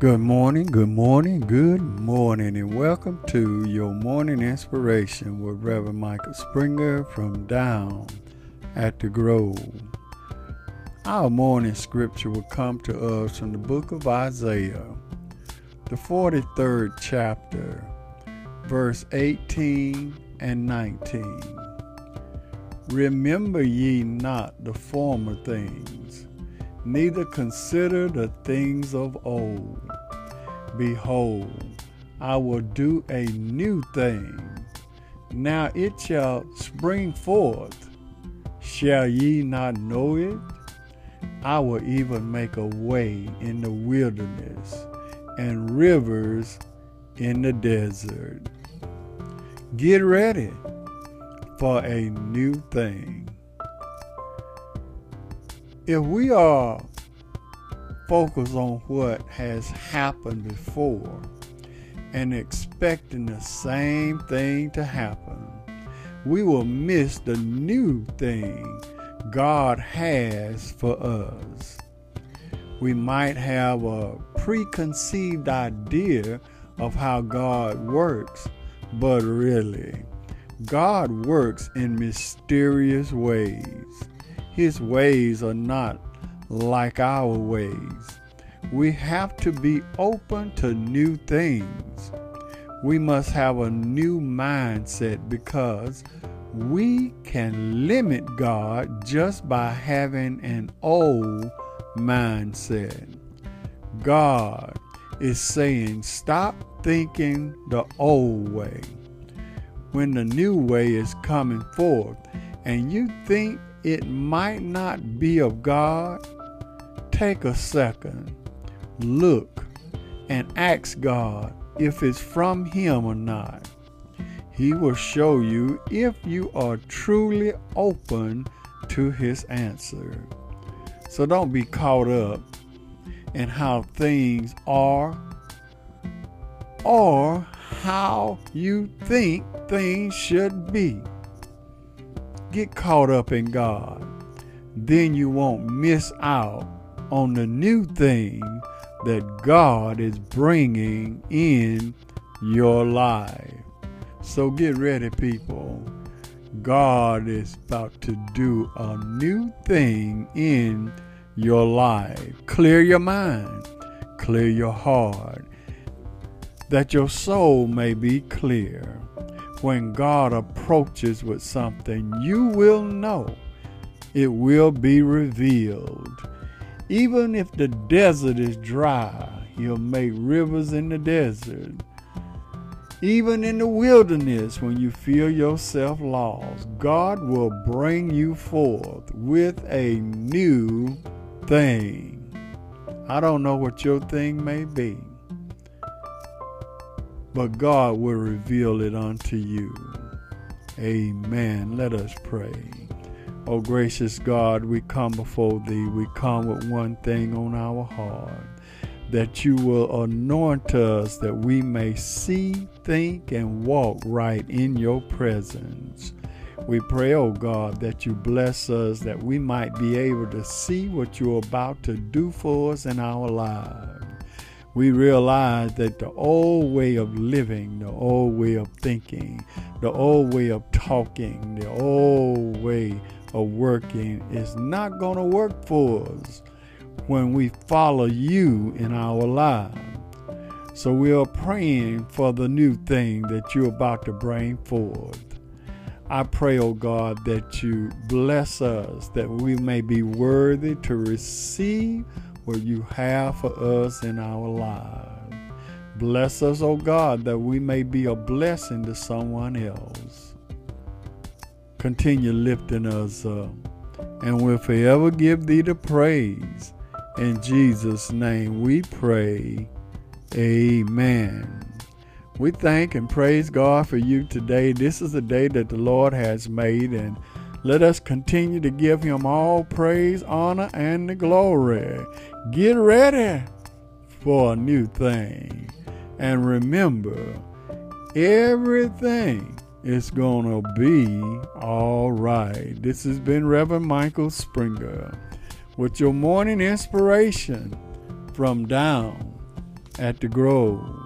Good morning, good morning, good morning, and welcome to your morning inspiration with Reverend Michael Springer from Down at the Grove. Our morning scripture will come to us from the book of Isaiah, the 43rd chapter, verse 18 and 19. Remember ye not the former things, neither consider the things of old. Behold, I will do a new thing. Now it shall spring forth. Shall ye not know it? I will even make a way in the wilderness and rivers in the desert. Get ready for a new thing. If we are focus on what has happened before and expecting the same thing to happen, we will miss the new thing God has for us. We might have a preconceived idea of how God works, but really, God works in mysterious ways. His ways are not like our ways. We have to be open to new things. We must have a new mindset because we can limit God just by having an old mindset. God is saying, stop thinking the old way. When the new way is coming forth and you think it might not be of God, take a second, look, and ask God if it's from Him or not. He will show you if you are truly open to His answer. So don't be caught up in how things are or how you think things should be. Get caught up in God. Then you won't miss out on the new thing that God is bringing in your life. So get ready, people. God is about to do a new thing in your life. Clear your mind, clear your heart, that your soul may be clear. When God approaches with something, you will know it will be revealed. Even if the desert is dry, he'll make rivers in the desert. Even in the wilderness, when you feel yourself lost, God will bring you forth with a new thing. I don't know what your thing may be, but God will reveal it unto you. Amen. Let us pray. Oh, gracious God, we come before Thee. We come with one thing on our heart that you will anoint us that we may see, think, and walk right in your presence. We pray, oh God, that you bless us that we might be able to see what you're about to do for us in our lives. We realize that the old way of living, the old way of thinking, the old way of talking, the old way of working is not going to work for us when we follow you in our lives. So we are praying for the new thing that you're about to bring forth. I pray, oh God, that you bless us, that we may be worthy to receive what you have for us in our lives. Bless us, oh God, that we may be a blessing to someone else. Continue lifting us up, and we'll forever give thee the praise. In Jesus' name we pray. Amen. We thank and praise God for you today. This is a day that the Lord has made, and let us continue to give Him all praise, honor, and the glory. Get ready for a new thing. And remember, everything is going to be all right. This has been Reverend Michael Springer with your morning inspiration from down at the Grove.